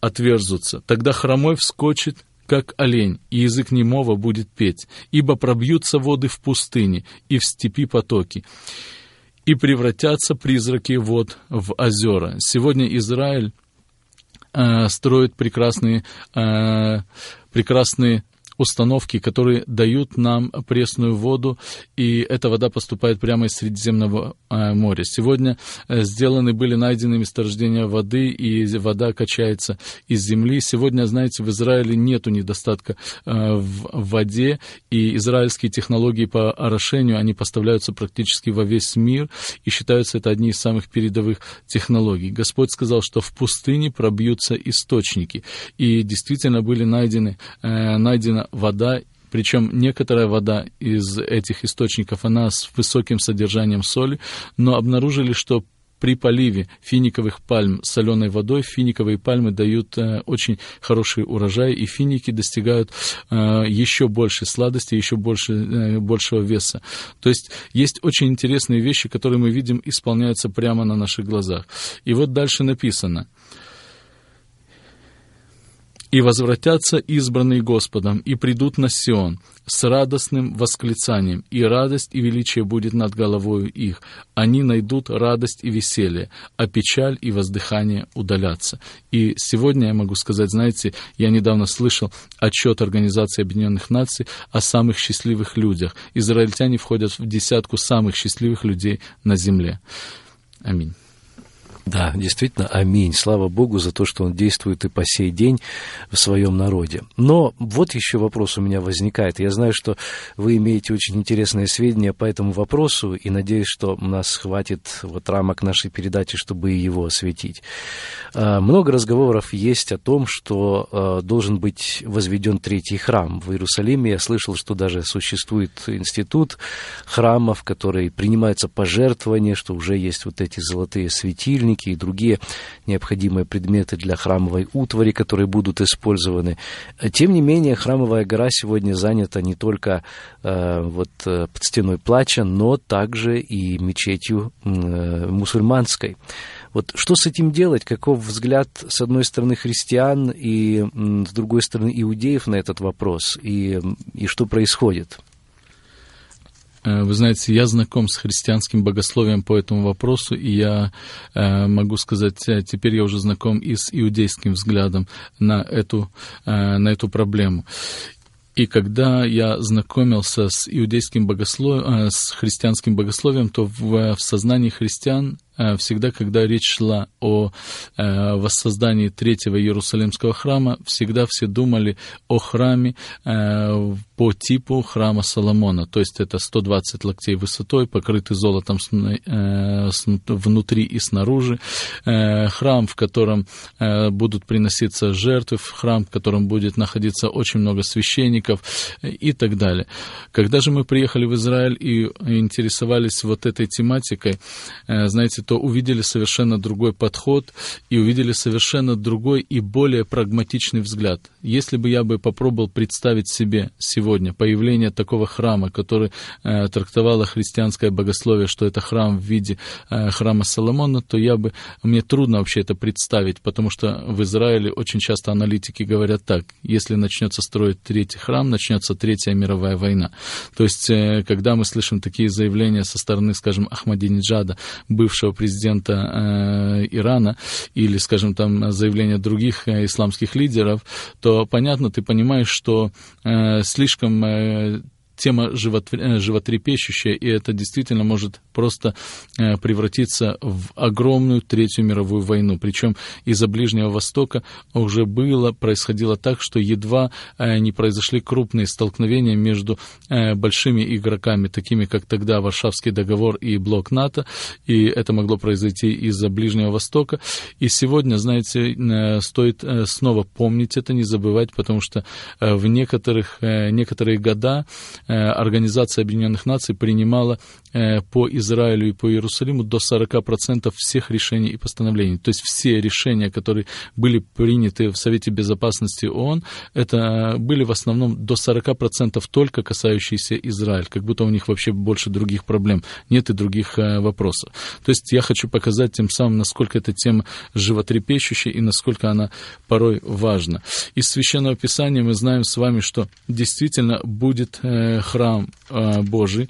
отверзутся. Тогда хромой вскочит, как олень, и язык немого будет петь, ибо пробьются воды в пустыне и в степи потоки, и превратятся призраки вод в озера. Сегодня Израиль э, строит прекрасные, э, прекрасные установки, которые дают нам пресную воду, и эта вода поступает прямо из Средиземного э, моря. Сегодня э, сделаны были найдены месторождения воды, и вода качается из земли. Сегодня, знаете, в Израиле нет недостатка э, в воде, и израильские технологии по орошению, они поставляются практически во весь мир, и считаются это одни из самых передовых технологий. Господь сказал, что в пустыне пробьются источники, и действительно были найдены, найдена вода, причем некоторая вода из этих источников, она с высоким содержанием соли, но обнаружили, что при поливе финиковых пальм соленой водой финиковые пальмы дают э, очень хороший урожай, и финики достигают э, еще большей сладости, еще больше, э, большего веса. То есть есть очень интересные вещи, которые мы видим исполняются прямо на наших глазах. И вот дальше написано – и возвратятся избранные Господом, и придут на Сион с радостным восклицанием, и радость и величие будет над головою их. Они найдут радость и веселье, а печаль и воздыхание удалятся. И сегодня я могу сказать, знаете, я недавно слышал отчет Организации Объединенных Наций о самых счастливых людях. Израильтяне входят в десятку самых счастливых людей на земле. Аминь. Да, действительно, аминь. Слава Богу за то, что Он действует и по сей день в своем народе. Но вот еще вопрос у меня возникает. Я знаю, что вы имеете очень интересные сведения по этому вопросу, и надеюсь, что у нас хватит вот рамок нашей передачи, чтобы его осветить. А, много разговоров есть о том, что а, должен быть возведен третий храм в Иерусалиме. Я слышал, что даже существует институт храмов, который принимаются пожертвования, что уже есть вот эти золотые светильники, светильники и другие необходимые предметы для храмовой утвари, которые будут использованы. Тем не менее, храмовая гора сегодня занята не только э, вот, э, под стеной плача, но также и мечетью э, мусульманской. Вот что с этим делать? Каков взгляд, с одной стороны, христиан и с другой стороны, иудеев на этот вопрос? И, и что происходит? Э, вы знаете, я знаком с христианским богословием по этому вопросу, и я э, могу сказать, э, теперь я уже знаком и с иудейским взглядом на эту, на эту проблему. И когда я знакомился с иудейским богословием, с христианским богословием, то в, в сознании христиан всегда, когда речь шла о воссоздании третьего Иерусалимского храма, всегда все думали о храме по типу храма Соломона, то есть это 120 локтей высотой, покрытый золотом э, внутри и снаружи, э, храм, в котором э, будут приноситься жертвы, храм, в котором будет находиться очень много священников и так далее. Когда же мы приехали в Израиль и интересовались вот этой тематикой, знаете, то увидели совершенно другой подход и увидели совершенно другой и более прагматичный взгляд. Если бы я бы попробовал представить себе сегодня появление такого храма, который э, трактовало христианское богословие, что это храм в виде э, храма Соломона, то я бы, мне трудно вообще это представить, потому что в Израиле очень часто аналитики говорят так, если начнется строить третий храм, начнется Третья мировая война. То есть, э, когда мы слышим такие заявления со стороны, скажем, Ахмадинеджада, бывшего президента э, Ирана, или, скажем, там заявления других э, исламских лидеров, то понятно, ты понимаешь, что э, слишком тема э, животрепещущая, и это действительно может просто э, превратиться в огромную Третью мировую войну. Причем из-за Ближнего Востока уже было, происходило так, что едва э, не произошли крупные столкновения между большими игроками, такими как тогда Варшавский договор и блок НАТО, и это могло произойти из-за Ближнего Востока. И сегодня, знаете, стоит снова помнить это, не забывать, потому что в некоторых, некоторые года Организация Объединенных Наций принимала э, по Израилю и по Иерусалиму до 40% всех решений и постановлений. То есть все решения, которые были приняты в Совете Безопасности ООН, это были в основном до 40% только касающиеся Израиля, как будто у них вообще больше других проблем, нет и других э, вопросов. То есть я хочу показать тем самым, насколько эта тема животрепещущая и насколько она порой важна. Из Священного Писания мы знаем с вами, что действительно будет храм э, Божий.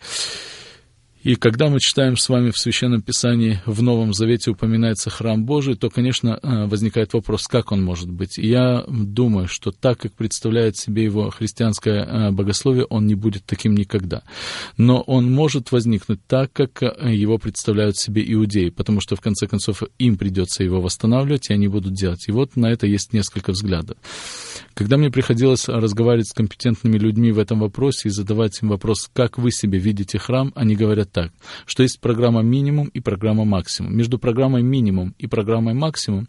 И когда мы читаем с вами в Священном Писании, в Новом Завете упоминается храм Божий, то, конечно, э, возникает вопрос, как он может быть. И я думаю, что так, как представляет себе его христианское э, богословие, он не будет таким никогда. Но он может возникнуть так, как э, его представляют себе иудеи, потому что, в конце концов, им придется его восстанавливать, и они будут делать. И вот на это есть несколько взглядов. Когда мне приходилось разговаривать с компетентными людьми в этом вопросе и задавать им вопрос, как вы себе видите храм, они говорят так, что есть программа минимум и программа максимум. Между программой минимум и программой максимум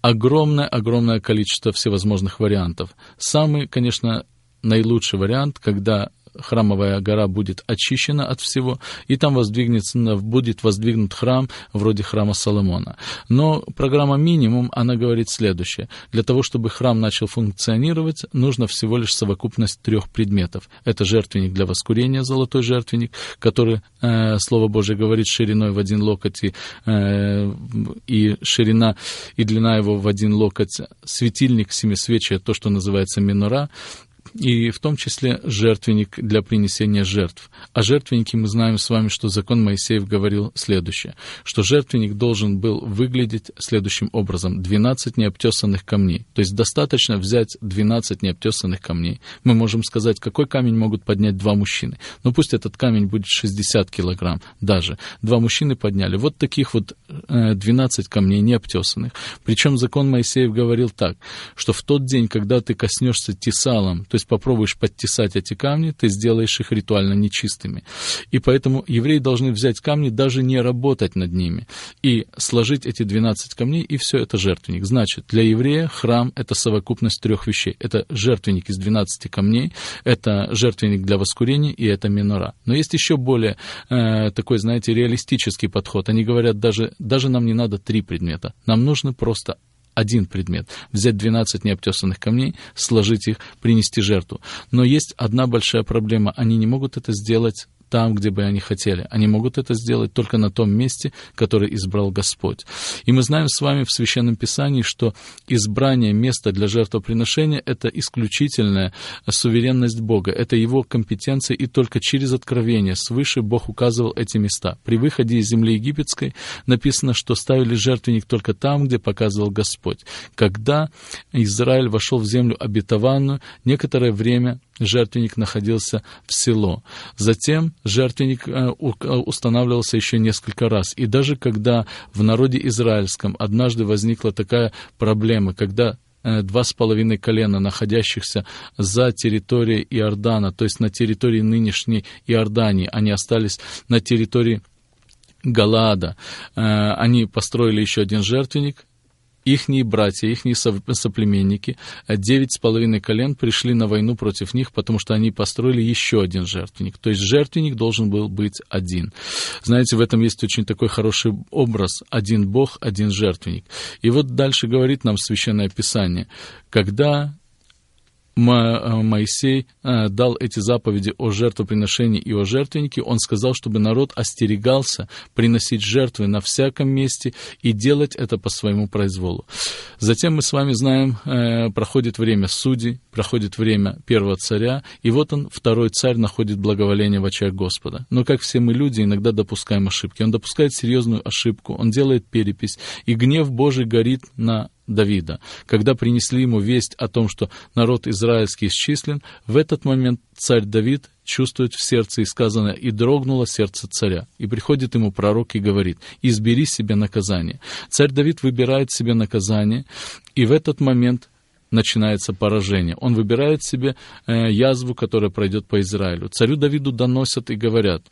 огромное-огромное количество всевозможных вариантов. Самый, конечно, наилучший вариант, когда храмовая гора будет очищена от всего, и там воздвигнется, будет воздвигнут храм вроде храма Соломона. Но программа минимум, она говорит следующее. Для того, чтобы храм начал функционировать, нужно всего лишь совокупность трех предметов. Это жертвенник для воскурения, золотой жертвенник, который, э, Слово Божие говорит, шириной в один локоть и, э, и ширина и длина его в один локоть. Светильник семисвечия, то, что называется минора, и в том числе жертвенник для принесения жертв. О жертвеннике мы знаем с вами, что закон Моисеев говорил следующее, что жертвенник должен был выглядеть следующим образом. 12 необтесанных камней. То есть достаточно взять 12 необтесанных камней. Мы можем сказать, какой камень могут поднять два мужчины. Ну пусть этот камень будет 60 килограмм даже. Два мужчины подняли. Вот таких вот 12 э, камней необтесанных. Причем закон Моисеев говорил так, что в тот день, когда ты коснешься тесалом, то есть попробуешь подтесать эти камни, ты сделаешь их ритуально нечистыми. И поэтому евреи должны взять камни, даже не работать над ними, и сложить эти 12 камней, и все это жертвенник. Значит, для еврея храм — это совокупность трех вещей. Это жертвенник из 12 камней, это жертвенник для воскурения, и это минора. Но есть еще более э, такой, знаете, реалистический подход. Они говорят, даже, даже нам не надо три предмета, нам нужно просто один предмет, взять 12 необтесанных камней, сложить их, принести жертву. Но есть одна большая проблема. Они не могут это сделать там, где бы они хотели. Они могут это сделать только на том месте, которое избрал Господь. И мы знаем с вами в Священном Писании, что избрание места для жертвоприношения — это исключительная суверенность Бога, это Его компетенция, и только через откровение свыше Бог указывал эти места. При выходе из земли египетской написано, что ставили жертвенник только там, где показывал Господь. Когда Израиль вошел в землю обетованную, некоторое время жертвенник находился в село. Затем жертвенник э, э, устанавливался еще несколько раз. И даже когда в народе израильском однажды возникла такая проблема, когда э, два с половиной колена, находящихся за территорией Иордана, то есть на территории нынешней Иордании, они остались на территории Галаада. Они построили еще один жертвенник, ихние братья, ихние соплеменники, э, девять с половиной колен пришли на войну против них, потому что они построили еще один жертвенник. То есть жертвенник должен был быть один. Знаете, в этом есть очень такой хороший образ. Один Бог, один жертвенник. И вот дальше говорит нам Священное Писание. Когда Моисей э, дал эти заповеди о жертвоприношении и о жертвеннике, он сказал, чтобы народ остерегался приносить жертвы на всяком месте и делать это по своему произволу. Затем мы с вами знаем, э, проходит время судей, проходит время первого царя, и вот он, второй царь, находит благоволение в очах Господа. Но, как все мы люди, иногда допускаем ошибки. Он допускает серьезную ошибку, он делает перепись, и гнев Божий горит на Давида. Когда принесли ему весть о том, что народ израильский исчислен, в этот момент царь Давид чувствует в сердце и сказано, и дрогнуло сердце царя. И приходит ему пророк и говорит, избери себе наказание. Царь Давид выбирает себе наказание, и в этот момент начинается поражение. Он выбирает себе э, язву, которая пройдет по Израилю. Царю Давиду доносят и говорят,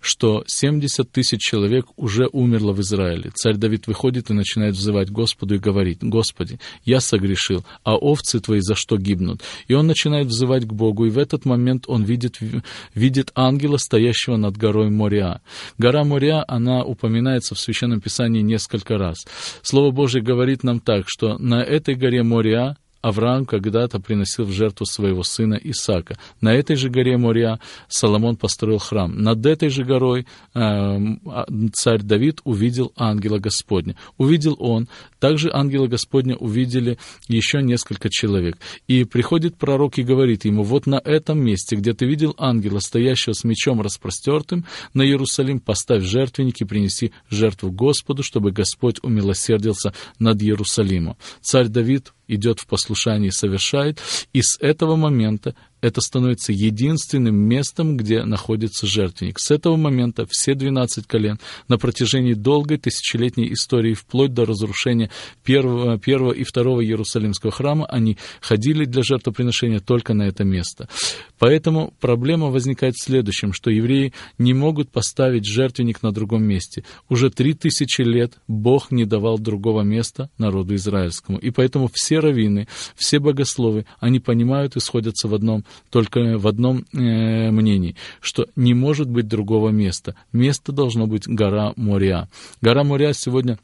что 70 тысяч человек уже умерло в Израиле. Царь Давид выходит и начинает взывать Господу и говорит, «Господи, я согрешил, а овцы твои за что гибнут?» И он начинает взывать к Богу, и в этот момент он видит, видит ангела, стоящего над горой Мориа. Гора Мориа, она упоминается в Священном Писании несколько раз. Слово Божье говорит нам так, что на этой горе Мориа Авраам когда-то приносил в жертву своего сына Исаака. На этой же горе Мория Соломон построил храм. Над этой же горой э, царь Давид увидел ангела Господня. Увидел он, также ангела Господня увидели еще несколько человек. И приходит пророк и говорит ему, вот на этом месте, где ты видел ангела, стоящего с мечом распростертым, на Иерусалим поставь жертвенник и принеси жертву Господу, чтобы Господь умилосердился над Иерусалимом. Царь Давид идет в послушании и совершает, и с этого момента это становится единственным местом, где находится жертвенник. С этого момента все 12 колен на протяжении долгой тысячелетней истории, вплоть до разрушения первого, первого и второго Иерусалимского храма, они ходили для жертвоприношения только на это место. Поэтому проблема возникает в следующем, что евреи не могут поставить жертвенник на другом месте. Уже три тысячи лет Бог не давал другого места народу израильскому. И поэтому все раввины, все богословы, они понимают и сходятся в одном только в одном э, мнении, что не может быть другого места. Место должно быть гора Моря. Гора Моря сегодня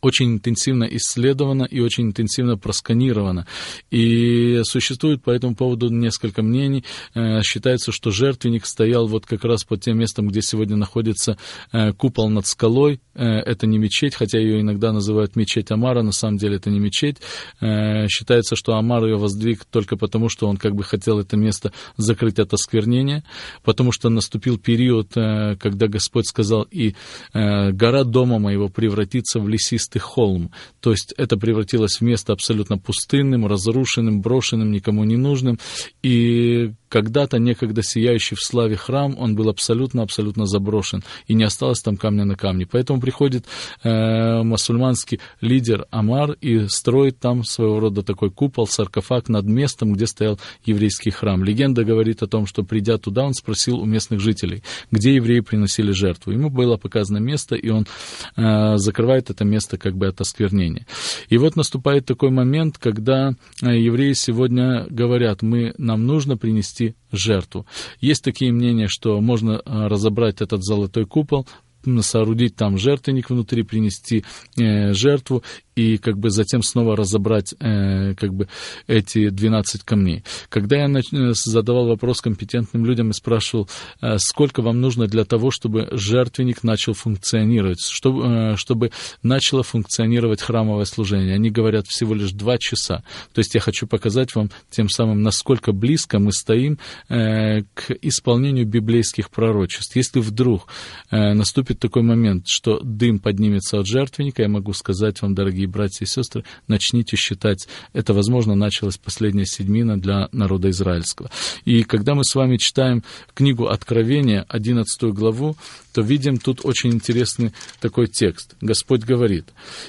очень интенсивно исследовано и очень интенсивно просканировано. И существует по этому поводу несколько мнений. Э, считается, что жертвенник стоял вот как раз под тем местом, где сегодня находится э, купол над скалой. Э, это не мечеть, хотя ее иногда называют мечеть Амара, на самом деле это не мечеть. Считается, что Амар ее воздвиг только потому, что он как бы хотел это место закрыть от осквернения, потому что наступил период, когда Господь сказал, и гора дома моего превратится в лесистый холм. То есть это превратилось в место абсолютно пустынным, разрушенным, брошенным, никому не нужным. И когда-то некогда сияющий в славе храм, он был абсолютно-абсолютно заброшен, и не осталось там камня на камне. Поэтому приходит э, мусульманский лидер Амар и строит там своего рода такой купол, саркофаг над местом, где стоял еврейский храм. Легенда говорит о том, что придя туда, он спросил у местных жителей, где евреи приносили жертву. Ему было показано место, и он э, закрывает это место как бы от осквернения. И вот наступает такой момент, когда э, евреи сегодня говорят, мы, нам нужно принести принести жертву. Есть такие мнения, что можно а, разобрать этот золотой купол, соорудить там жертвенник внутри, принести э, жертву и как бы затем снова разобрать э, как бы эти 12 камней. Когда я. Э, задавал вопрос компетентным людям и спрашивал, э, сколько вам нужно для того, чтобы жертвенник начал функционировать, чтобы, э, чтобы начало функционировать храмовое служение, они говорят всего лишь два часа. То есть я хочу показать вам тем самым, насколько близко мы стоим э, к исполнению библейских пророчеств. Если вдруг э, наступит такой момент, что дым поднимется от жертвенника, я могу сказать вам, дорогие дорогие братья и сестры, начните считать. Это, возможно, началась последняя седьмина для народа израильского. И когда мы с вами читаем книгу Откровения, 11 главу, то видим тут очень интересный такой текст. Господь говорит,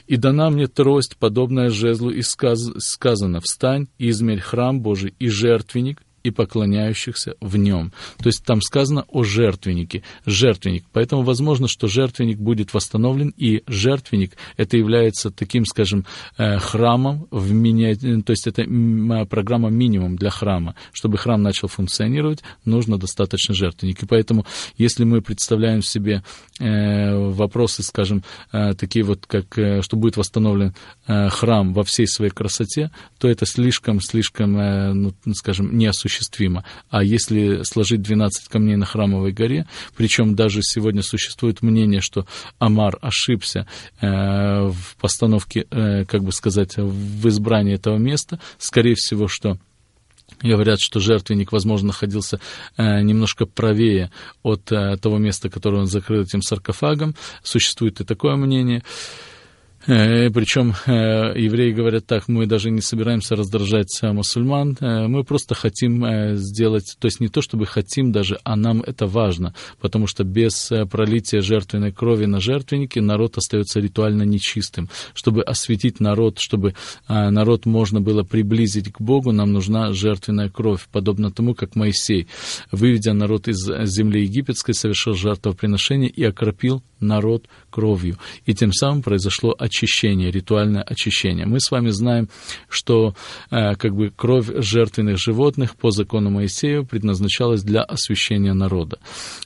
«И дана мне трость, подобная жезлу, и сказ... сказано, встань и измерь храм Божий и жертвенник, и поклоняющихся в нем. То есть там сказано о жертвеннике, жертвенник. Поэтому возможно, что жертвенник будет восстановлен, и жертвенник это является таким, скажем, э, храмом, в мини... то есть это программа минимум для храма. Чтобы храм начал функционировать, нужно достаточно жертвенник. И поэтому, если мы представляем себе э, вопросы, скажем, э, такие вот, как что будет восстановлен храм во всей своей красоте, то это слишком-слишком, ну, скажем, неосуществимо неосуществимо. А если сложить 12 камней на храмовой горе, причем даже сегодня существует мнение, что Амар ошибся э, в постановке, э, как бы сказать, в избрании этого места, скорее всего, что Говорят, что жертвенник, возможно, находился э, немножко правее от э, того места, которое он закрыл этим саркофагом. Существует и такое мнение. Причем э, евреи говорят так, мы даже не собираемся раздражать э, мусульман, мы просто хотим сделать, то есть не то чтобы хотим даже, а нам это важно, потому что без пролития жертвенной крови на жертвеннике народ остается ритуально нечистым. Чтобы осветить народ, чтобы народ можно было приблизить к Богу, нам нужна жертвенная кровь, подобно тому, как Моисей, выведя народ из земли египетской, совершил жертвоприношение и окропил народ кровью. И тем самым произошло очищение, ритуальное очищение. Мы с вами знаем, что э, как бы кровь жертвенных животных по закону Моисея предназначалась для освящения народа.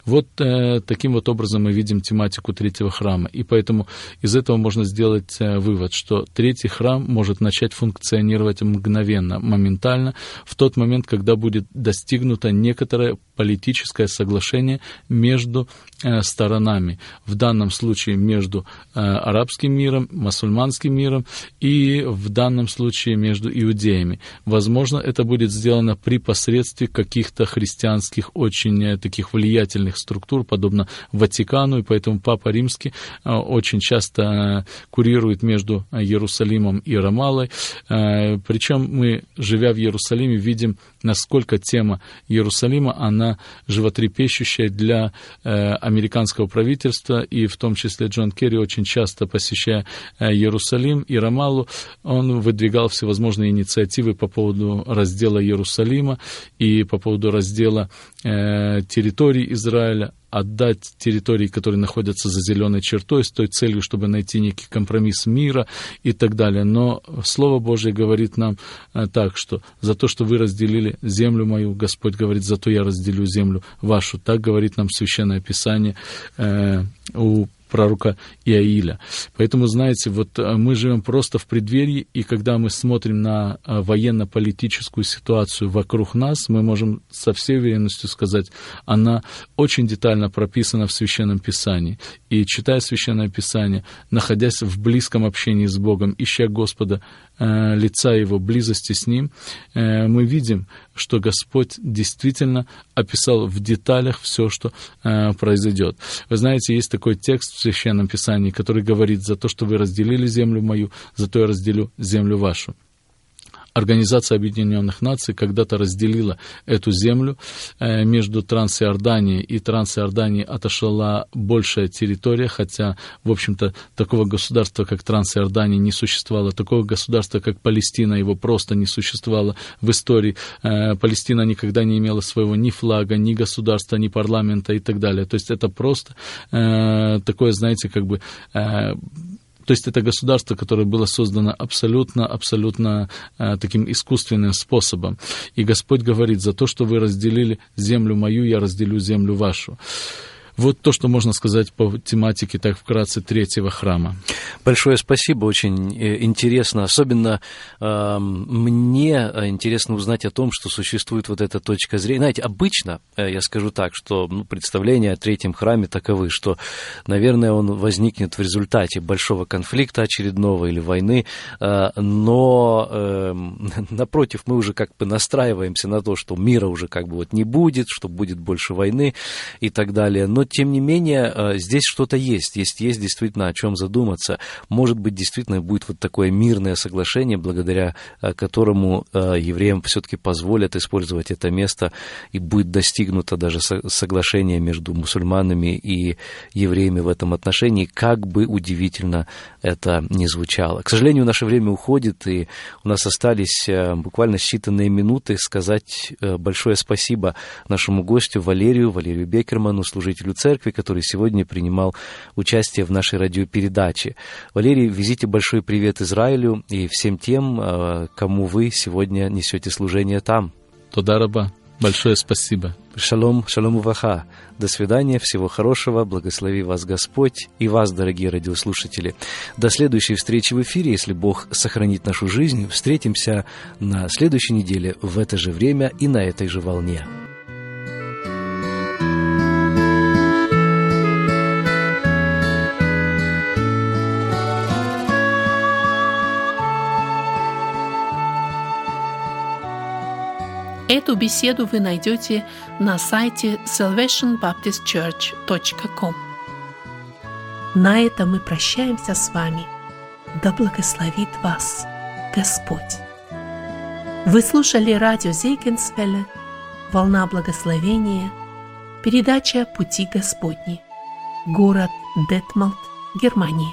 Вот э, таким вот образом мы видим тематику третьего храма. И поэтому из этого можно сделать э, вывод, что третий храм может начать функционировать мгновенно, моментально, в тот момент, когда будет достигнуто некоторое политическое соглашение между э, сторонами. В данном случае между э, арабским миром, мусульманским миром и в данном случае между иудеями. Возможно, это будет сделано при посредстве каких-то христианских очень э, таких влиятельных структур, подобно Ватикану, и поэтому Папа Римский очень часто курирует между Иерусалимом и Рамалой. Причем мы, живя в Иерусалиме, видим, насколько тема Иерусалима, она животрепещущая для американского правительства, и в том числе Джон Керри очень часто посещая э, Иерусалим и Рамалу, он выдвигал всевозможные инициативы по поводу раздела Иерусалима и по поводу раздела э, территорий Израиля, отдать территории, которые находятся за зеленой чертой, с той целью, чтобы найти некий компромисс мира и так далее. Но Слово Божье говорит нам э, так, что за то, что вы разделили землю мою, Господь говорит, зато я разделю землю вашу. Так говорит нам Священное Писание э, у пророка Иаиля. Поэтому, знаете, вот мы живем просто в преддверии, и когда мы смотрим на военно-политическую ситуацию вокруг нас, мы можем со всей уверенностью сказать, она очень детально прописана в Священном Писании. И читая Священное Писание, находясь в близком общении с Богом, ища Господа, э, лица Его, близости с Ним, э, мы видим, что Господь действительно описал в деталях все, что э, произойдет. Вы знаете, есть такой текст в Священном Писании, который говорит, за то, что вы разделили землю мою, зато я разделю землю вашу. Организация Объединенных Наций когда-то разделила эту землю э, между Трансиорданией, и Трансиордании отошла большая территория, хотя, в общем-то, такого государства, как Трансиордания, не существовало, такого государства, как Палестина, его просто не существовало в истории. Э, Палестина никогда не имела своего ни флага, ни государства, ни парламента и так далее. То есть это просто э, такое, знаете, как бы то есть это государство, которое было создано абсолютно, абсолютно э, таким искусственным способом. И Господь говорит, за то, что вы разделили землю мою, я разделю землю вашу. Вот то, что можно сказать по тематике, так вкратце, третьего храма. Большое спасибо, очень э, интересно. Особенно э, мне интересно узнать о том, что существует вот эта точка зрения. Знаете, обычно, э, я скажу так, что ну, представления о третьем храме таковы, что, наверное, он возникнет в результате большого конфликта очередного или войны, э, но э, [LAUGHS] напротив, мы уже как бы настраиваемся на то, что мира уже как бы вот не будет, что будет больше войны и так далее. Но тем не менее, э, здесь что-то есть. Есть, есть действительно о чем задуматься. Может быть, действительно будет вот такое мирное соглашение, благодаря э, которому э, евреям все-таки позволят использовать это место, и будет достигнуто даже соглашение между мусульманами и евреями в этом отношении, как бы удивительно это ни звучало. К сожалению, наше время уходит, и у нас остались буквально считанные минуты сказать большое спасибо нашему гостю Валерию, Валерию Бекерману, служителю церкви, который сегодня принимал участие в нашей радиопередаче. Валерий, везите большой привет Израилю и всем тем, э, кому вы сегодня несете служение там. Тодараба. Большое спасибо. Шалом, шалом уваха. До свидания, всего хорошего, благослови вас Господь и вас, дорогие радиослушатели. До следующей встречи в эфире, если Бог сохранит нашу жизнь, встретимся на следующей неделе в это же время и на этой же волне. Эту беседу вы найдете на сайте salvationbaptistchurch.com. На этом мы прощаемся с вами. Да благословит вас Господь. Вы слушали радио Зейгенсвелле «Волна благословения», передача «Пути Господни», город Детмалт, Германия.